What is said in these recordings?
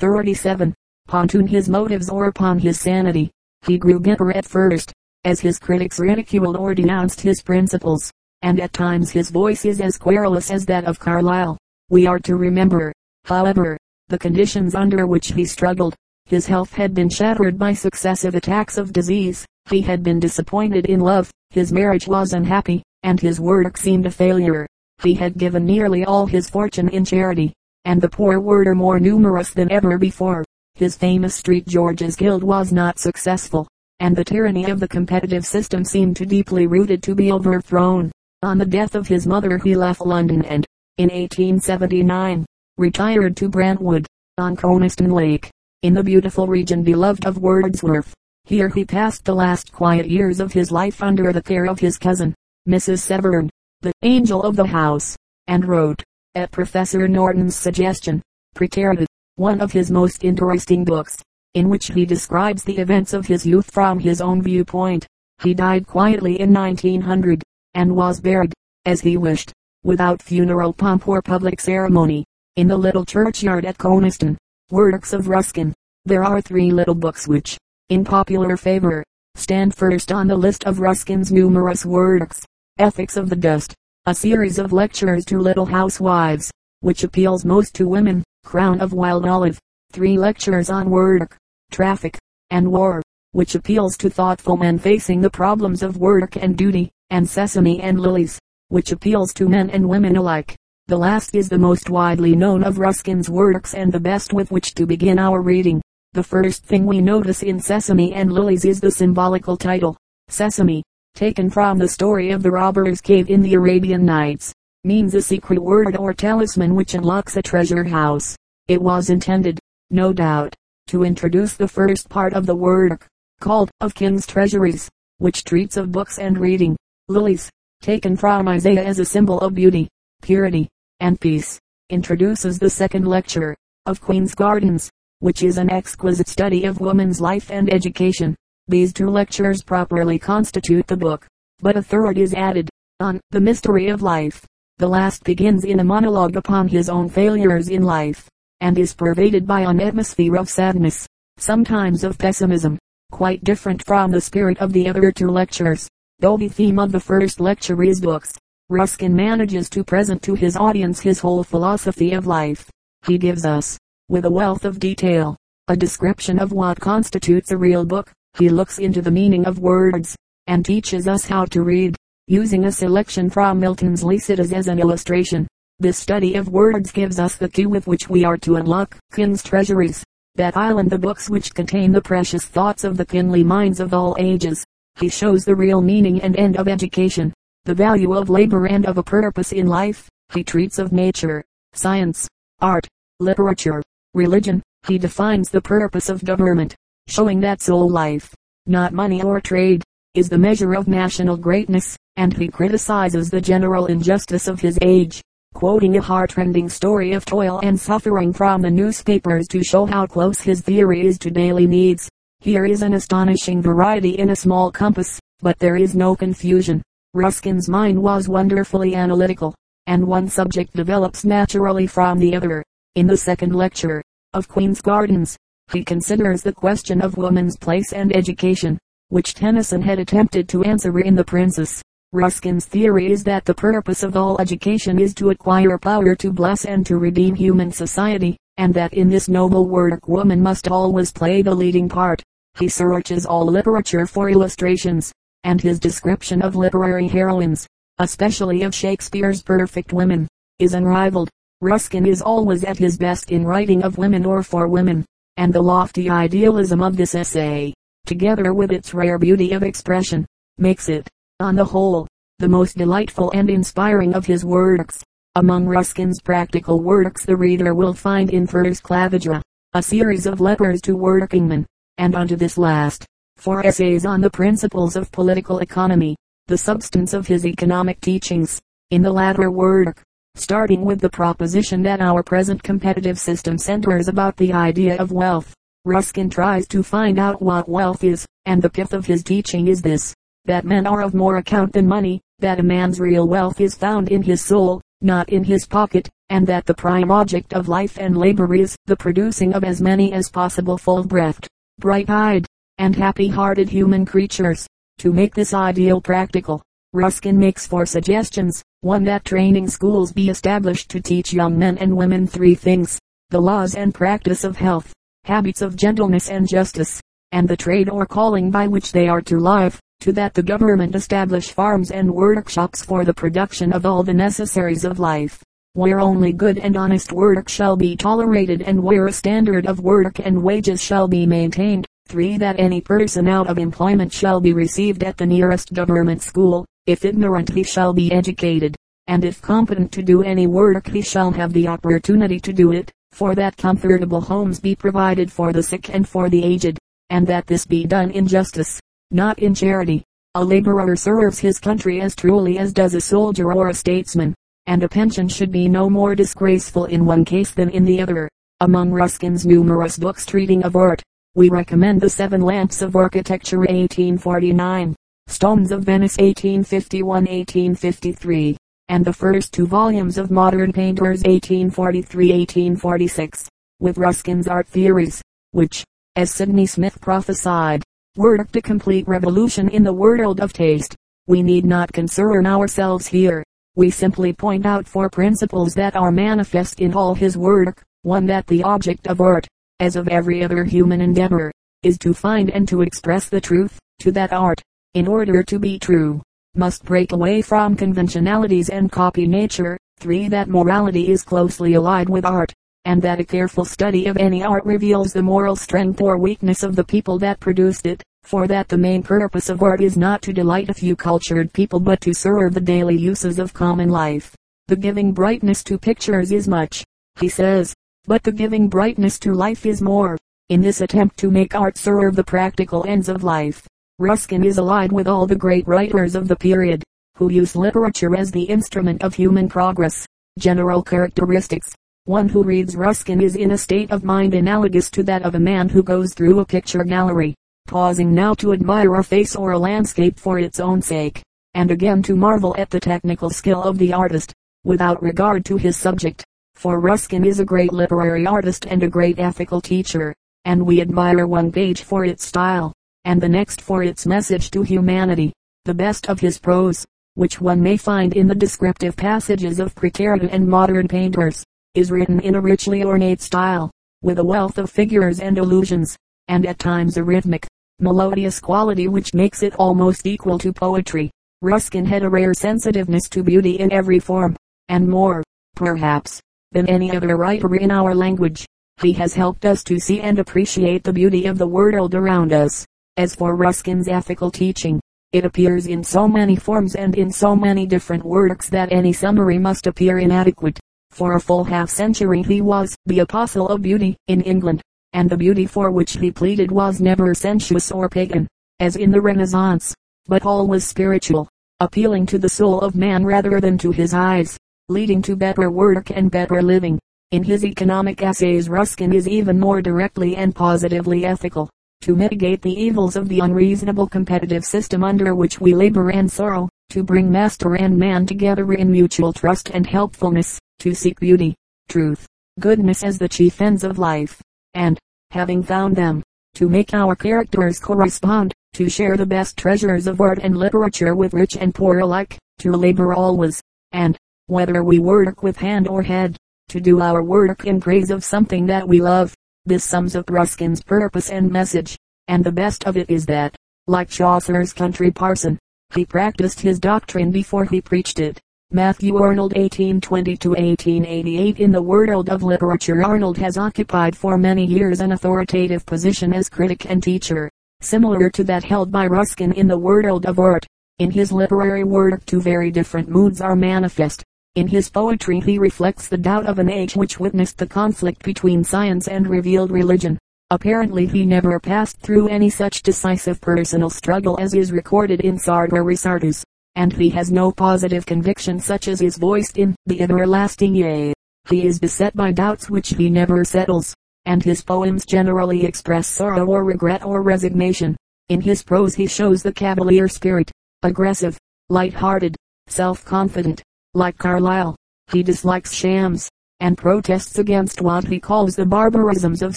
37. Pontoon his motives or upon his sanity. He grew bitter at first, as his critics ridiculed or denounced his principles, and at times his voice is as querulous as that of Carlyle. We are to remember, however, the conditions under which he struggled. His health had been shattered by successive attacks of disease. He had been disappointed in love. His marriage was unhappy, and his work seemed a failure. He had given nearly all his fortune in charity, and the poor were more numerous than ever before. His famous St. George's Guild was not successful, and the tyranny of the competitive system seemed too deeply rooted to be overthrown. On the death of his mother he left London and, in 1879, retired to Brantwood, on Coniston Lake, in the beautiful region beloved of Wordsworth. Here he passed the last quiet years of his life under the care of his cousin, Mrs. Severn, the angel of the house, and wrote, at Professor Norton's suggestion, Praeterita one of his most interesting books, in which he describes the events of his youth from his own viewpoint. He died quietly in 1900, and was buried, as he wished, without funeral pomp or public ceremony, in the little churchyard at Coniston. Works of Ruskin. There are three little books which, in popular favor, stand first on the list of Ruskin's numerous works. Ethics of the Dust, a series of lectures to little housewives, which appeals most to women. Crown of Wild Olive, three lectures on work, traffic, and war, which appeals to thoughtful men facing the problems of work and duty, and Sesame and Lilies, which appeals to men and women alike. The last is the most widely known of Ruskin's works and the best with which to begin our reading. The first thing we notice in Sesame and Lilies is the symbolical title, Sesame, taken from the story of the robber's cave in the Arabian Nights, means a secret word or talisman which unlocks a treasure house. It was intended, no doubt, to introduce the first part of the work, called Of King's Treasuries, which treats of books and reading. Lilies, taken from Isaiah as a symbol of beauty, purity, and peace, introduces the second lecture, of Queen's Gardens, which is an exquisite study of woman's life and education. These two lectures properly constitute the book, but a third is added, on the mystery of life. The last begins in a monologue upon his own failures in life, and is pervaded by an atmosphere of sadness, sometimes of pessimism, quite different from the spirit of the other two lectures. Though the theme of the first lecture is books, Ruskin manages to present to his audience his whole philosophy of life. He gives us, with a wealth of detail, a description of what constitutes a real book. He looks into the meaning of words, and teaches us how to read, using a selection from Milton's Lycidas as an illustration. This study of words gives us the key with which we are to unlock King's treasuries, that island the books which contain the precious thoughts of the kingly minds of all ages. He shows the real meaning and end of education, the value of labor and of a purpose in life. He treats of nature, science, art, literature, religion. He defines the purpose of government, showing that soul life, not money or trade, is the measure of national greatness, and he criticizes the general injustice of his age, quoting a heartrending story of toil and suffering from the newspapers to show how close his theory is to daily needs. Here is an astonishing variety in a small compass, but there is no confusion. Ruskin's mind was wonderfully analytical, and one subject develops naturally from the other. In the second lecture, of Queen's Gardens, he considers the question of woman's place and education, which Tennyson had attempted to answer in The Princess. Ruskin's theory is that the purpose of all education is to acquire power to bless and to redeem human society, and that in this noble work woman must always play the leading part. He searches all literature for illustrations, and his description of literary heroines, especially of Shakespeare's perfect women, is unrivaled. Ruskin is always at his best in writing of women or for women, and the lofty idealism of this essay, together with its rare beauty of expression, makes it, on the whole, the most delightful and inspiring of his works. Among Ruskin's practical works the reader will find in Fors Clavigera, a series of letters to workingmen, and unto this last, four essays on the principles of political economy, the substance of his economic teachings. In the latter work, starting with the proposition that our present competitive system centers about the idea of wealth, Ruskin tries to find out what wealth is, and the pith of his teaching is this, that men are of more account than money, that a man's real wealth is found in his soul, not in his pocket, and that the prime object of life and labor is the producing of as many as possible full-breathed, bright-eyed, and happy-hearted human creatures. To make this ideal practical, Ruskin makes four suggestions. One that training schools be established to teach young men and women three things. The laws and practice of health, habits of gentleness and justice, and the trade or calling by which they are to live. To that the government establish farms and workshops for the production of all the necessaries of life, where only good and honest work shall be tolerated and where a standard of work and wages shall be maintained. 3. That any person out of employment shall be received at the nearest government school, if ignorant he shall be educated, and if competent to do any work he shall have the opportunity to do it, for that comfortable homes be provided for the sick and for the aged, and that this be done in justice, not in charity. A laborer serves his country as truly as does a soldier or a statesman, and a pension should be no more disgraceful in one case than in the other. Among Ruskin's numerous books treating of art, we recommend The Seven Lamps of Architecture 1849, Stones of Venice 1851-1853, and the first two volumes of Modern Painters 1843-1846, with Ruskin's art theories, which, as Sydney Smith prophesied, worked a complete revolution in the world of taste. We need not concern ourselves here. We simply point out four principles that are manifest in all his work. One that the object of art, as of every other human endeavor, is to find and to express the truth, to that art, in order to be true, must break away from conventionalities and copy nature. 3. That morality is closely allied with art, and that a careful study of any art reveals the moral strength or weakness of the people that produced it, for that the main purpose of art is not to delight a few cultured people but to serve the daily uses of common life. The giving brightness to pictures is much, he says, but the giving brightness to life is more. In this attempt to make art serve the practical ends of life, Ruskin is allied with all the great writers of the period, who use literature as the instrument of human progress. General characteristics. One who reads Ruskin is in a state of mind analogous to that of a man who goes through a picture gallery, pausing now to admire a face or a landscape for its own sake, and again to marvel at the technical skill of the artist, without regard to his subject. For Ruskin is a great literary artist and a great ethical teacher, and we admire one page for its style, and the next for its message to humanity. The best of his prose, which one may find in the descriptive passages of Praeterita and modern painters, is written in a richly ornate style, with a wealth of figures and allusions, and at times a rhythmic, melodious quality which makes it almost equal to poetry. Ruskin had a rare sensitiveness to beauty in every form, and more, perhaps, than any other writer in our language. He has helped us to see and appreciate the beauty of the world around us. As for Ruskin's ethical teaching, it appears in so many forms and in so many different works that any summary must appear inadequate. For a full half century he was the apostle of beauty in England, and the beauty for which he pleaded was never sensuous or pagan, as in the Renaissance, but always spiritual, appealing to the soul of man rather than to his eyes, leading to better work and better living. In his economic essays Ruskin is even more directly and positively ethical to mitigate the evils of the unreasonable competitive system under which we labor and sorrow, to bring master and man together in mutual trust and helpfulness, to seek beauty, truth, goodness as the chief ends of life, and, having found them, to make our characters correspond, to share the best treasures of art and literature with rich and poor alike, to labor always, and, whether we work with hand or head, to do our work in praise of something that we love, this sums up Ruskin's purpose and message, and the best of it is that, like Chaucer's country parson, he practiced his doctrine before he preached it. Matthew Arnold 1820-1888 In the world of literature Arnold has occupied for many years an authoritative position as critic and teacher, similar to that held by Ruskin in the world of art. In his literary work two very different moods are manifest. In his poetry he reflects the doubt of an age which witnessed the conflict between science and revealed religion. Apparently he never passed through any such decisive personal struggle as is recorded in Sartor Resartus, and he has no positive conviction such as is voiced in The Everlasting Yea. He is beset by doubts which he never settles, and his poems generally express sorrow or regret or resignation. In his prose he shows the cavalier spirit, aggressive, light-hearted, self-confident, like Carlyle, he dislikes shams, and protests against what he calls the barbarisms of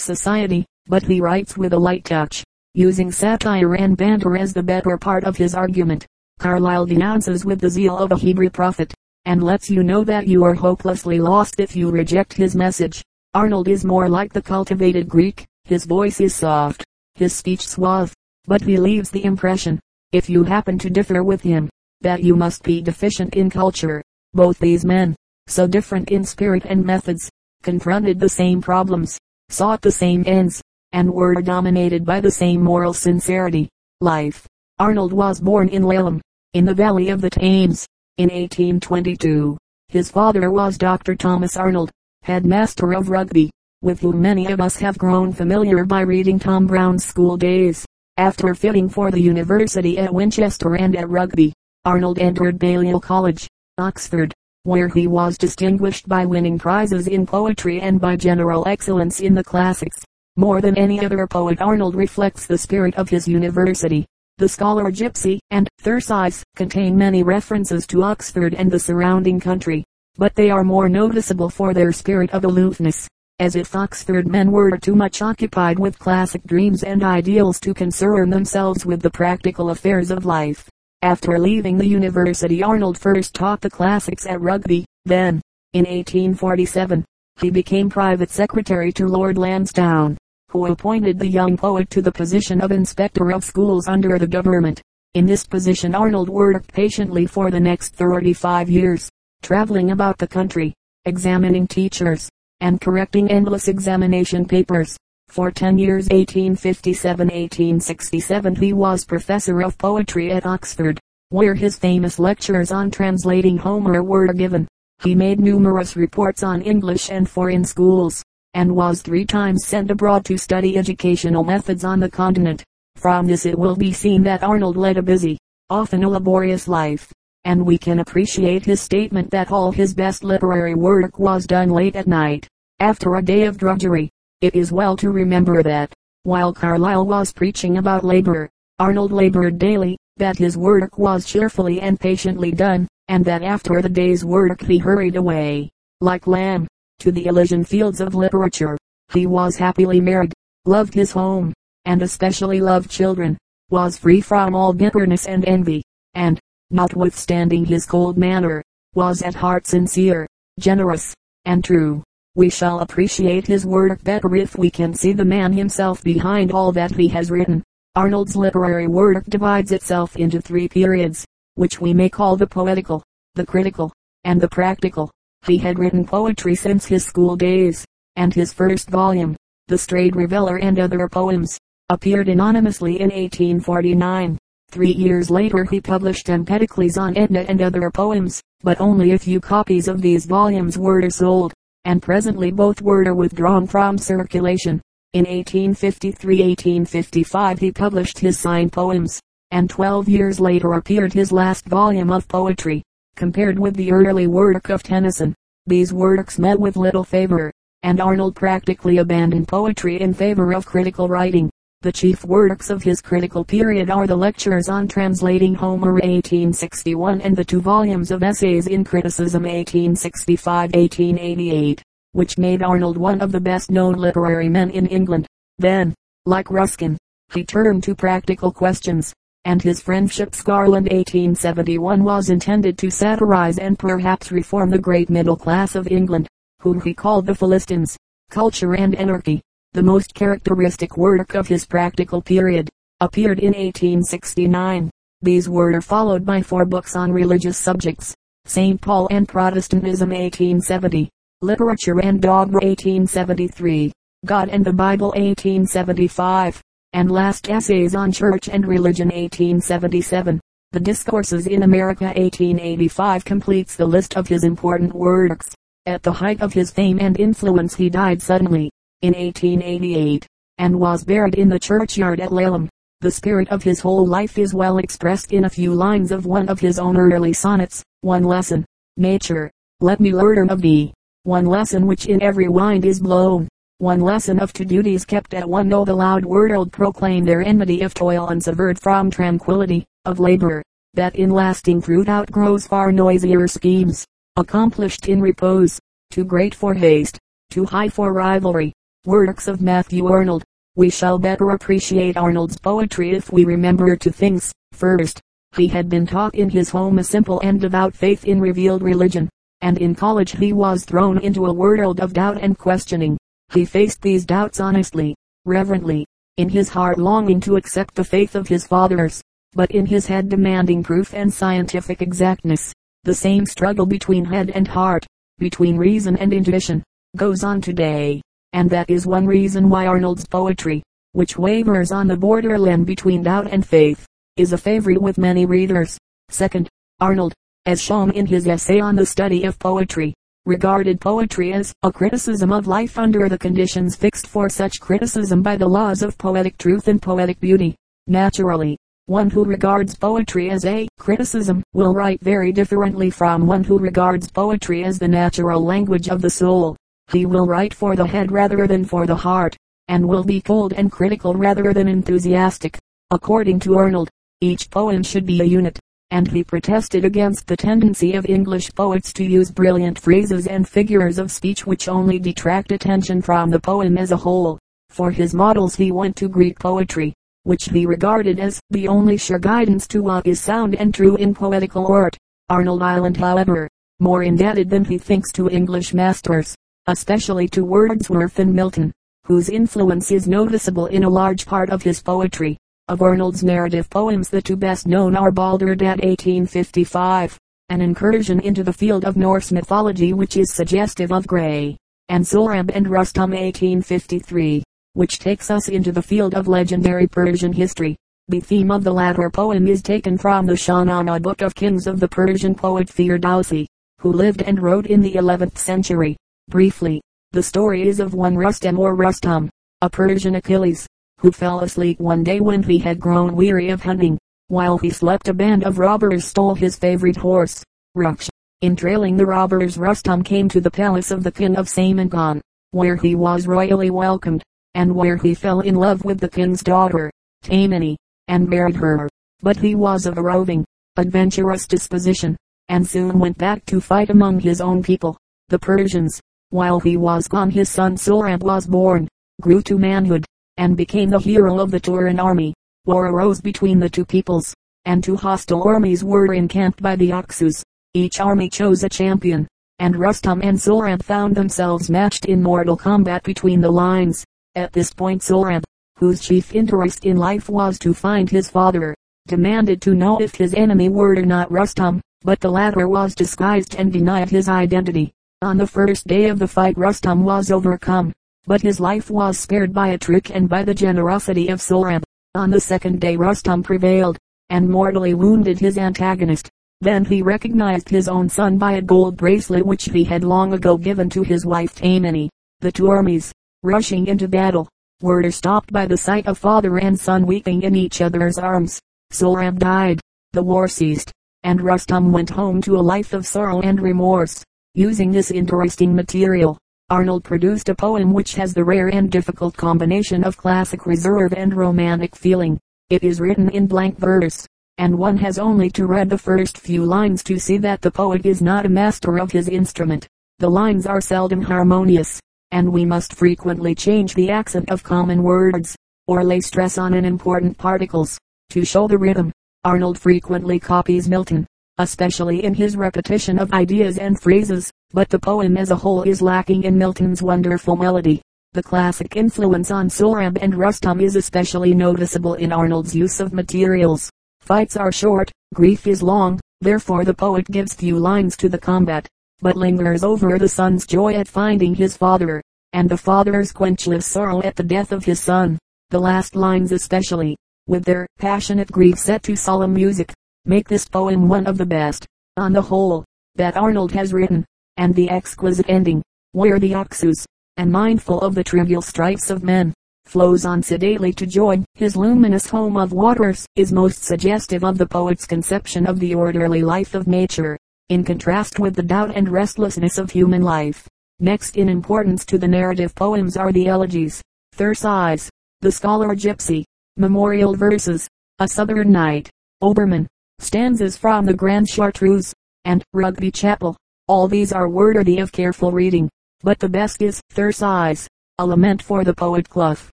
society, but he writes with a light touch, using satire and banter as the better part of his argument. Carlyle denounces with the zeal of a Hebrew prophet, and lets you know that you are hopelessly lost if you reject his message. Arnold is more like the cultivated Greek, his voice is soft, his speech suave, but he leaves the impression, if you happen to differ with him, that you must be deficient in culture. Both these men, so different in spirit and methods, confronted the same problems, sought the same ends, and were dominated by the same moral sincerity. Life. Arnold was born in Laleham, in the valley of the Thames, in 1822. His father was Dr. Thomas Arnold, headmaster of Rugby, with whom many of us have grown familiar by reading Tom Brown's School Days. After fitting for the university at Winchester and at Rugby, Arnold entered Balliol College, Oxford, where he was distinguished by winning prizes in poetry and by general excellence in the classics. More than any other poet Arnold reflects the spirit of his university. The Scholar Gipsy and Thyrsis contain many references to Oxford and the surrounding country, but they are more noticeable for their spirit of aloofness, as if Oxford men were too much occupied with classic dreams and ideals to concern themselves with the practical affairs of life. After leaving the university Arnold first taught the classics at Rugby, then, in 1847, he became private secretary to Lord Lansdowne, who appointed the young poet to the position of inspector of schools under the government. In this position Arnold worked patiently for the next 35 years, traveling about the country, examining teachers, and correcting endless examination papers. For 10 years 1857-1867 he was professor of poetry at Oxford, where his famous lectures on translating Homer were given. He made numerous reports on English and foreign schools, and was three times sent abroad to study educational methods on the continent. From this it will be seen that Arnold led a busy, often a laborious life, and we can appreciate his statement that all his best literary work was done late at night, after a day of drudgery. It is well to remember that, while Carlyle was preaching about labor, Arnold labored daily, that his work was cheerfully and patiently done, and that after the day's work he hurried away, like Lamb, to the Elysian fields of literature. He was happily married, loved his home, and especially loved children, was free from all bitterness and envy, and, notwithstanding his cold manner, was at heart sincere, generous, and true. We shall appreciate his work better if we can see the man himself behind all that he has written. Arnold's literary work divides itself into three periods, which we may call the poetical, the critical, and the practical. He had written poetry since his school days, and his first volume, The Strayed Reveller and Other Poems, appeared anonymously in 1849. Three years later he published Empedocles on Etna and other poems, but only a few copies of these volumes were sold and presently both were withdrawn from circulation. In 1853-1855 he published his signed poems, and 12 years later appeared his last volume of poetry. Compared with the early work of Tennyson, these works met with little favor, and Arnold practically abandoned poetry in favor of critical writing. The chief works of his critical period are the lectures on translating Homer 1861 and the two volumes of essays in criticism 1865-1888, which made Arnold one of the best known literary men in England. Then, like Ruskin, he turned to practical questions, and his friendship Garland 1871 was intended to satirize and perhaps reform the great middle class of England, whom he called the Philistines. Culture and Anarchy the most characteristic work of his practical period, appeared in 1869. These were followed by four books on religious subjects. St. Paul and Protestantism 1870, Literature and Dogma 1873, God and the Bible 1875, and last Essays on Church and Religion 1877. The Discourses in America 1885 completes the list of his important works. At the height of his fame and influence he died suddenly, in 1888, and was buried in the churchyard at Laleham. The spirit of his whole life is well expressed in a few lines of one of his own early sonnets. One lesson, nature, let me learn of thee. One lesson which in every wind is blown. One lesson of two duties kept at one know the loud world proclaim their enmity of toil unsevered from tranquility, of labor, that in lasting fruit outgrows far noisier schemes, accomplished in repose. too great for haste, too high for rivalry. Works of Matthew Arnold. We shall better appreciate Arnold's poetry if we remember two things. First, he had been taught in his home a simple and devout faith in revealed religion, and in college he was thrown into a world of doubt and questioning. He faced these doubts honestly, reverently, in his heart longing to accept the faith of his fathers, but in his head demanding proof and scientific exactness. The same struggle between head and heart, between reason and intuition, goes on today, and that is one reason why Arnold's poetry, which wavers on the borderland between doubt and faith, is a favorite with many readers. Second, Arnold, as shown in his essay on the study of poetry, regarded poetry as a criticism of life under the conditions fixed for such criticism by the laws of poetic truth and poetic beauty. Naturally, one who regards poetry as a criticism will write very differently from one who regards poetry as the natural language of the soul. He will write for the head rather than for the heart, and will be cold and critical rather than enthusiastic. According to Arnold, each poem should be a unit, and he protested against the tendency of English poets to use brilliant phrases and figures of speech which only detract attention from the poem as a whole. For his models he went to Greek poetry, which he regarded as the only sure guidance to what is sound and true in poetical art. Arnold Island however, more indebted than he thinks to English masters, especially to Wordsworth and Milton, whose influence is noticeable in a large part of his poetry. Of Arnold's narrative poems the two best known are Balder Dead 1855, an incursion into the field of Norse mythology which is suggestive of Gray, and Sohrab and Rustum 1853, which takes us into the field of legendary Persian history. The theme of the latter poem is taken from the Shahnameh Book of Kings of the Persian poet Firdausi, who lived and wrote in the 11th century. Briefly, the story is of one Rustem or Rustum, a Persian Achilles, who fell asleep one day when he had grown weary of hunting. While he slept a band of robbers stole his favorite horse, Ruksh. In trailing the robbers Rustum came to the palace of the king of Samangan, where he was royally welcomed, and where he fell in love with the king's daughter, Taimini, and married her. But he was of a roving, adventurous disposition, and soon went back to fight among his own people, the Persians. While he was gone his son Sohrab was born, grew to manhood, and became the hero of the Turan army. War arose between the two peoples, and two hostile armies were encamped by the Oxus. Each army chose a champion, and Rustum and Sohrab found themselves matched in mortal combat between the lines. At this point Sohrab, whose chief interest in life was to find his father, demanded to know if his enemy were not Rustum, but the latter was disguised and denied his identity. On the first day of the fight Rustum was overcome, but his life was spared by a trick and by the generosity of Sohrab. On the second day Rustum prevailed, and mortally wounded his antagonist. Then he recognized his own son by a gold bracelet which he had long ago given to his wife Taimini. The two armies, rushing into battle, were stopped by the sight of father and son weeping in each other's arms. Sohrab died, the war ceased, and Rustum went home to a life of sorrow and remorse. Using this interesting material, Arnold produced a poem which has the rare and difficult combination of classic reserve and romantic feeling. It is written in blank verse, and one has only to read the first few lines to see that the poet is not a master of his instrument. The lines are seldom harmonious, and we must frequently change the accent of common words, or lay stress on unimportant particles, to show the rhythm. Arnold frequently copies Milton, especially in his repetition of ideas and phrases but the poem as a whole is lacking in Milton's wonderful melody. The classic influence on Sohrab and Rustum is especially noticeable in Arnold's use of materials. Fights are short, grief is long, therefore the poet gives few lines to the combat, but lingers over the son's joy at finding his father, and the father's quenchless sorrow at the death of his son. The last lines especially, with their passionate grief set to solemn music, make this poem one of the best, on the whole, that Arnold has written and the exquisite ending, where the Oxus, and mindful of the trivial strifes of men, flows on sedately to join his luminous home of waters, is most suggestive of the poet's conception of the orderly life of nature, in contrast with the doubt and restlessness of human life. Next in importance to the narrative poems are the elegies, Thyrsis, the scholar gypsy, memorial verses, a southern night, Obermann, stanzas from the Grand Chartreuse, and Rugby Chapel. All these are worthy of careful reading. But the best is Thyrsis, a lament for the poet Clough,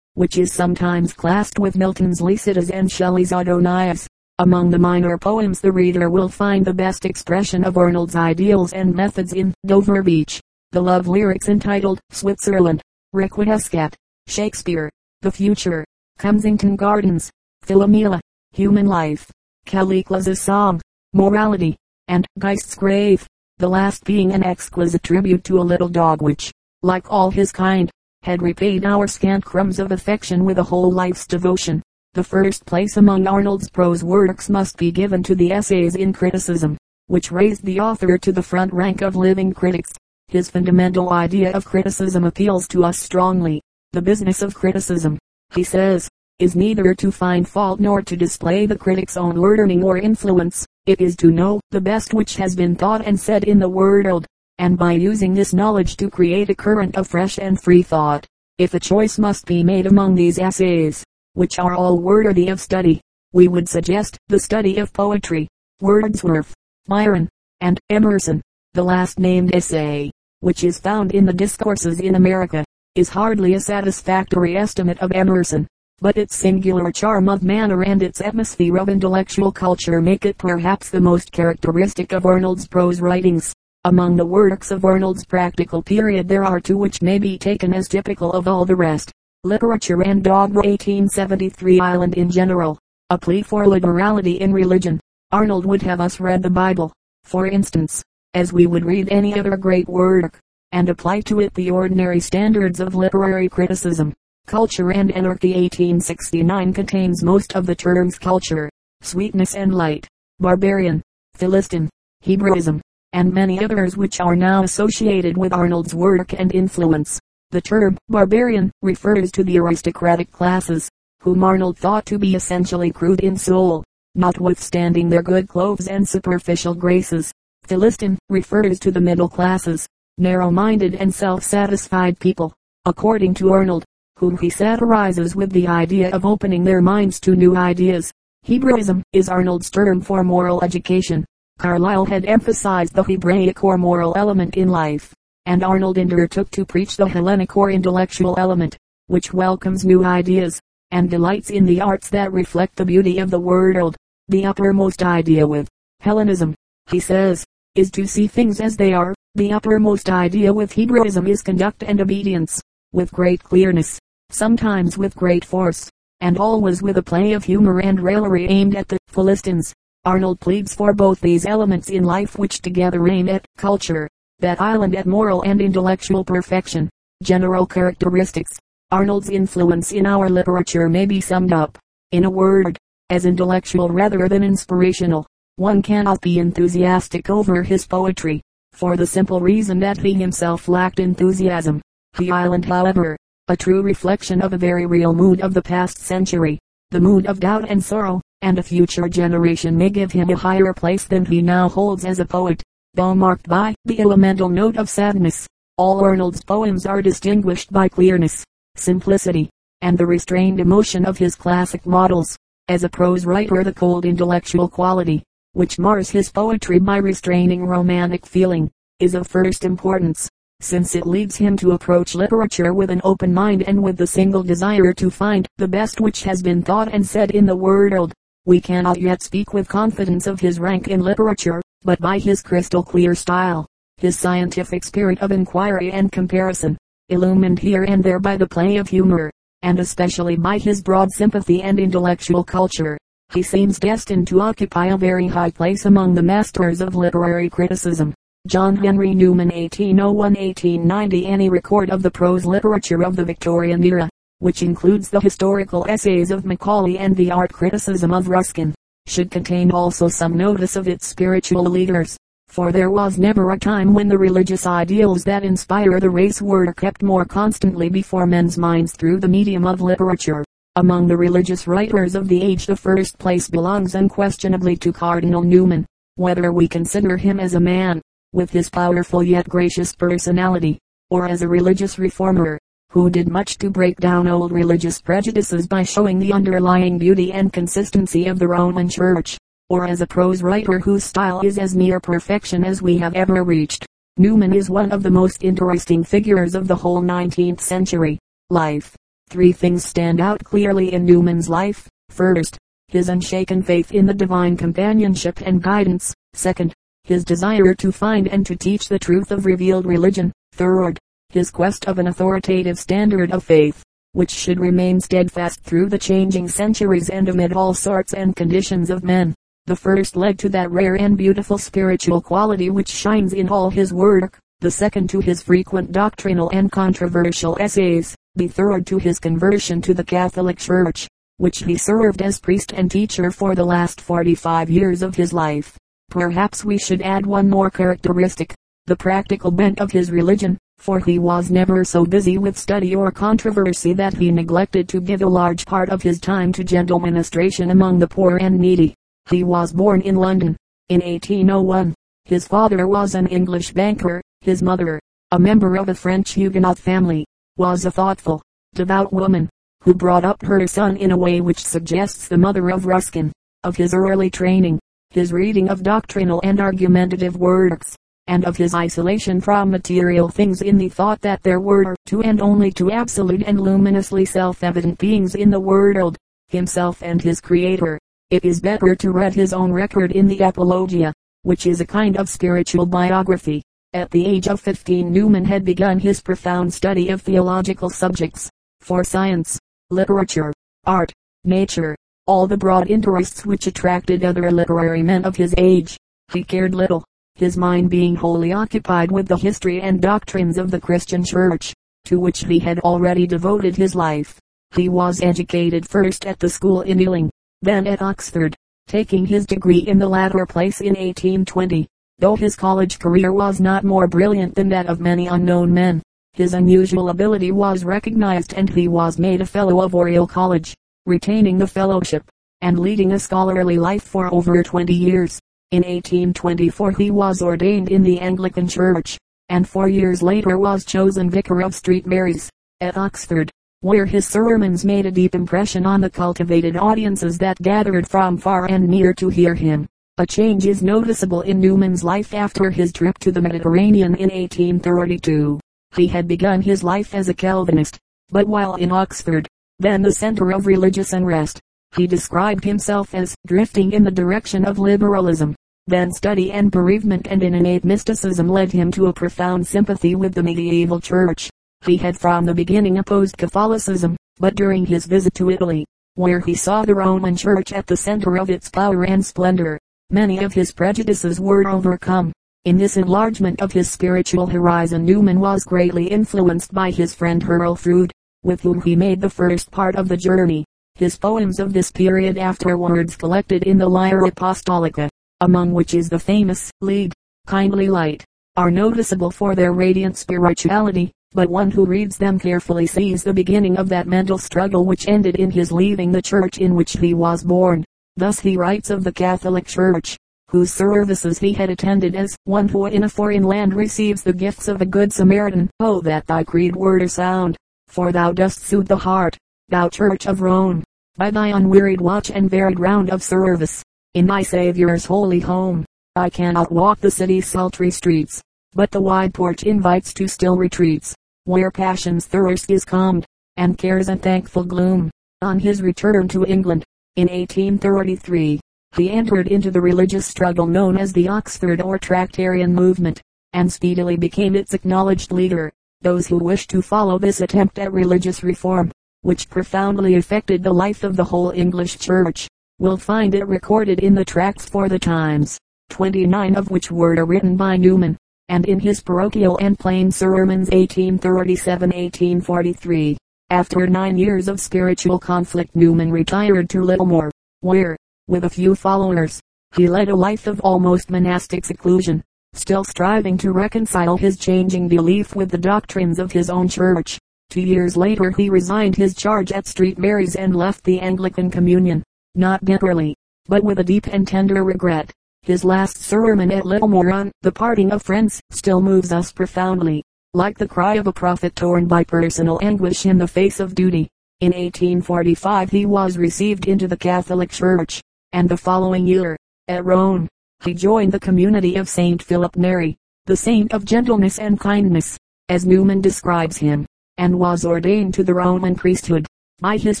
which is sometimes classed with Milton's Lycidas and Shelley's Adonais. Among the minor poems the reader will find the best expression of Arnold's ideals and methods in Dover Beach, the love lyrics entitled Switzerland, Requiescat, Shakespeare, The Future, Kensington Gardens, Philomela, Human Life, Callicles' Song, Morality, and Geist's Grave, the last being an exquisite tribute to a little dog which, like all his kind, had repaid our scant crumbs of affection with a whole life's devotion. The first place among Arnold's prose works must be given to the essays in criticism, which raised the author to the front rank of living critics. His fundamental idea of criticism appeals to us strongly. The business of criticism, he says, is neither to find fault nor to display the critic's own learning or influence. It is to know the best which has been thought and said in the world, and by using this knowledge to create a current of fresh and free thought. If a choice must be made among these essays, which are all worthy of study, we would suggest the study of poetry, Wordsworth, Byron, and Emerson. The last named essay, which is found in the Discourses in America, is hardly a satisfactory estimate of Emerson, but its singular charm of manner and its atmosphere of intellectual culture make it perhaps the most characteristic of Arnold's prose writings. Among the works of Arnold's practical period there are two which may be taken as typical of all the rest. Literature and Dogma 1873 Island in general. A plea for liberality in religion. Arnold would have us read the Bible, for instance, as we would read any other great work, and apply to it the ordinary standards of literary criticism. Culture and Anarchy 1869 contains most of the terms culture, sweetness and light, barbarian, Philistine, Hebraism, and many others which are now associated with Arnold's work and influence. The term barbarian refers to the aristocratic classes, whom Arnold thought to be essentially crude in soul, notwithstanding their good clothes and superficial graces. Philistine refers to the middle classes, narrow-minded and self-satisfied people, according to Arnold, whom he satirizes with the idea of opening their minds to new ideas. Hebraism is Arnold's term for moral education. Carlyle had emphasized the Hebraic or moral element in life, and Arnold undertook to preach the Hellenic or intellectual element, which welcomes new ideas, and delights in the arts that reflect the beauty of the world. The uppermost idea with Hellenism, he says, is to see things as they are. The uppermost idea with Hebraism is conduct and obedience, with great clearness, sometimes with great force, and always with a play of humor and raillery aimed at the Philistines. Arnold pleads for both these elements in life which together aim at culture, that island at moral and intellectual perfection. General characteristics. Arnold's influence in our literature may be summed up, in a word, as intellectual rather than inspirational. One cannot be enthusiastic over his poetry, for the simple reason that he himself lacked enthusiasm. The island however, a true reflection of a very real mood of the past century, the mood of doubt and sorrow, and a future generation may give him a higher place than he now holds as a poet, though marked by the elemental note of sadness. All Arnold's poems are distinguished by clearness, simplicity, and the restrained emotion of his classic models. As a prose writer the cold intellectual quality, which mars his poetry by restraining romantic feeling, is of first importance, since it leads him to approach literature with an open mind and with the single desire to find the best which has been thought and said in the world. We cannot yet speak with confidence of his rank in literature, but by his crystal clear style, his scientific spirit of inquiry and comparison, illumined here and there by the play of humor, and especially by his broad sympathy and intellectual culture, he seems destined to occupy a very high place among the masters of literary criticism. John Henry Newman 1801-1890 Any record of the prose literature of the Victorian era, which includes the historical essays of Macaulay and the art criticism of Ruskin, should contain also some notice of its spiritual leaders. For there was never a time when the religious ideals that inspire the race were kept more constantly before men's minds through the medium of literature. Among the religious writers of the age the first place belongs unquestionably to Cardinal Newman. Whether we consider him as a man, with his powerful yet gracious personality, or as a religious reformer, who did much to break down old religious prejudices by showing the underlying beauty and consistency of the Roman Church, or as a prose writer whose style is as near perfection as we have ever reached. Newman is one of the most interesting figures of the whole 19th century. Life. Three things stand out clearly in Newman's life. First, his unshaken faith in the divine companionship and guidance. Second, his desire to find and to teach the truth of revealed religion. Third, his quest of an authoritative standard of faith, which should remain steadfast through the changing centuries and amid all sorts and conditions of men. The first led to that rare and beautiful spiritual quality which shines in all his work, the second to his frequent doctrinal and controversial essays, the third to his conversion to the Catholic Church, which he served as priest and teacher for the last 45 years of his life. Perhaps we should add one more characteristic, the practical bent of his religion, for he was never so busy with study or controversy that he neglected to give a large part of his time to gentle ministration among the poor and needy. He was born in London, in 1801. His father was an English banker, his mother, a member of a French Huguenot family, was a thoughtful, devout woman, who brought up her son in a way which suggests the mother of Ruskin. Of his early training, his reading of doctrinal and argumentative works, and of his isolation from material things in the thought that there were two and only two absolute and luminously self-evident beings in the world, himself and his creator. It is better to read his own record in the Apologia, which is a kind of spiritual biography. At the age of 15 Newman had begun his profound study of theological subjects. For science, literature, art, nature, all the broad interests which attracted other literary men of his age, he cared little, his mind being wholly occupied with the history and doctrines of the Christian Church, to which he had already devoted his life. He was educated first at the school in Ealing, then at Oxford, taking his degree in the latter place in 1820. Though his college career was not more brilliant than that of many unknown men, his unusual ability was recognized and he was made a fellow of Oriel College, retaining the fellowship, and leading a scholarly life for over 20 years. In 1824 he was ordained in the Anglican Church, and four years later was chosen vicar of St. Mary's, at Oxford where his sermons made a deep impression on the cultivated audiences that gathered from far and near to hear him. A change is noticeable in Newman's life after his trip to the Mediterranean in 1832. He had begun his life as a Calvinist, but while in Oxford, then the center of religious unrest, he described himself as drifting in the direction of liberalism. Then study and bereavement and an innate mysticism led him to a profound sympathy with the medieval church. He had from the beginning opposed Catholicism, but during his visit to Italy, where he saw the Roman Church at the center of its power and splendor, many of his prejudices were overcome. In this enlargement of his spiritual horizon Newman was greatly influenced by his friend Hurrell Froude, with whom he made the first part of the journey. His poems of this period afterwards collected in the Lyra Apostolica, among which is the famous Lead, Kindly Light, are noticeable for their radiant spirituality, but one who reads them carefully sees the beginning of that mental struggle which ended in his leaving the church in which he was born. Thus he writes of the Catholic Church, whose services he had attended as one who in a foreign land receives the gifts of a good Samaritan. Oh that thy creed were sound, for thou dost soothe the heart, thou Church of Rome, by thy unwearied watch and varied round of service, in thy Saviour's holy home. I cannot walk the city's sultry streets, but the wide porch invites to still retreats, where passion's thirst is calmed, and cares and thankful gloom. On his return to England, in 1833, he entered into the religious struggle known as the Oxford or Tractarian movement, and speedily became its acknowledged leader. Those who wish to follow this attempt at religious reform, which profoundly affected the life of the whole English church, will find it recorded in the tracts for the times, 29 of which were written by Newman and in his parochial and plain sermons 1837-1843. After nine years of spiritual conflict Newman retired to Littlemore, where, with a few followers, he led a life of almost monastic seclusion, still striving to reconcile his changing belief with the doctrines of his own church. Two years later he resigned his charge at St. Mary's and left the Anglican Communion, not bitterly, but with a deep and tender regret. His last sermon at Littlemore on the parting of friends still moves us profoundly, like the cry of a prophet torn by personal anguish in the face of duty. In 1845 he was received into the Catholic Church, and the following year, at Rome, he joined the community of St. Philip Neri. the saint of gentleness and kindness, as Newman describes him, and was ordained to the Roman priesthood. By his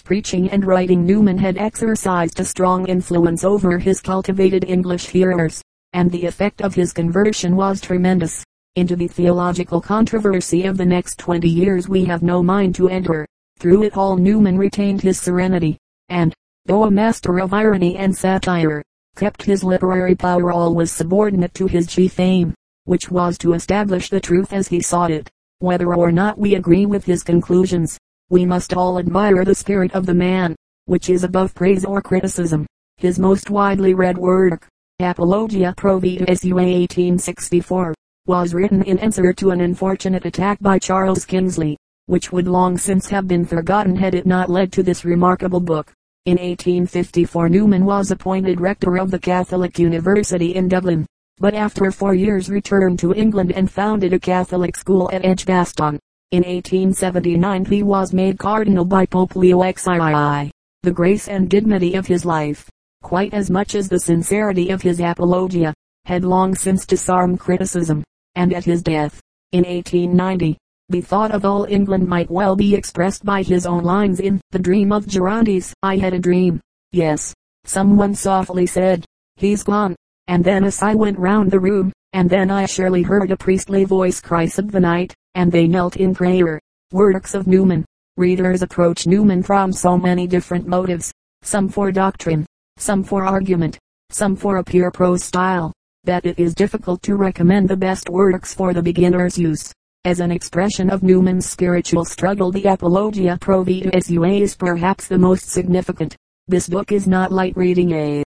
preaching and writing Newman had exercised a strong influence over his cultivated English hearers, and the effect of his conversion was tremendous. Into the theological controversy of the next twenty years we have no mind to enter. Through it all Newman retained his serenity, and, though a master of irony and satire, kept his literary power always subordinate to his chief aim, which was to establish the truth as he saw it. Whether or not we agree with his conclusions, we must all admire the spirit of the man, which is above praise or criticism. His most widely read work, Apologia Pro Vita Sua 1864, was written in answer to an unfortunate attack by Charles Kingsley, which would long since have been forgotten had it not led to this remarkable book. In 1854 Newman was appointed rector of the Catholic University in Dublin, but after four years returned to England and founded a Catholic school at Edgbaston. In 1879 he was made cardinal by Pope Leo XIII. The grace and dignity of his life, quite as much as the sincerity of his apologia, had long since disarmed criticism and at his death, in 1890, the thought of all England might well be expressed by his own lines in The Dream of Gerontius. I had a dream. Yes, someone softly said, he's gone. And then as I went round the room, and then I surely heard a priestly voice cry of the night, and they knelt in prayer. Works of Newman. Readers approach Newman from so many different motives, some for doctrine, some for argument, some for a pure prose style, that it is difficult to recommend the best works for the beginner's use. As an expression of Newman's spiritual struggle the Apologia Pro Vita Sua is perhaps the most significant. This book is not light reading a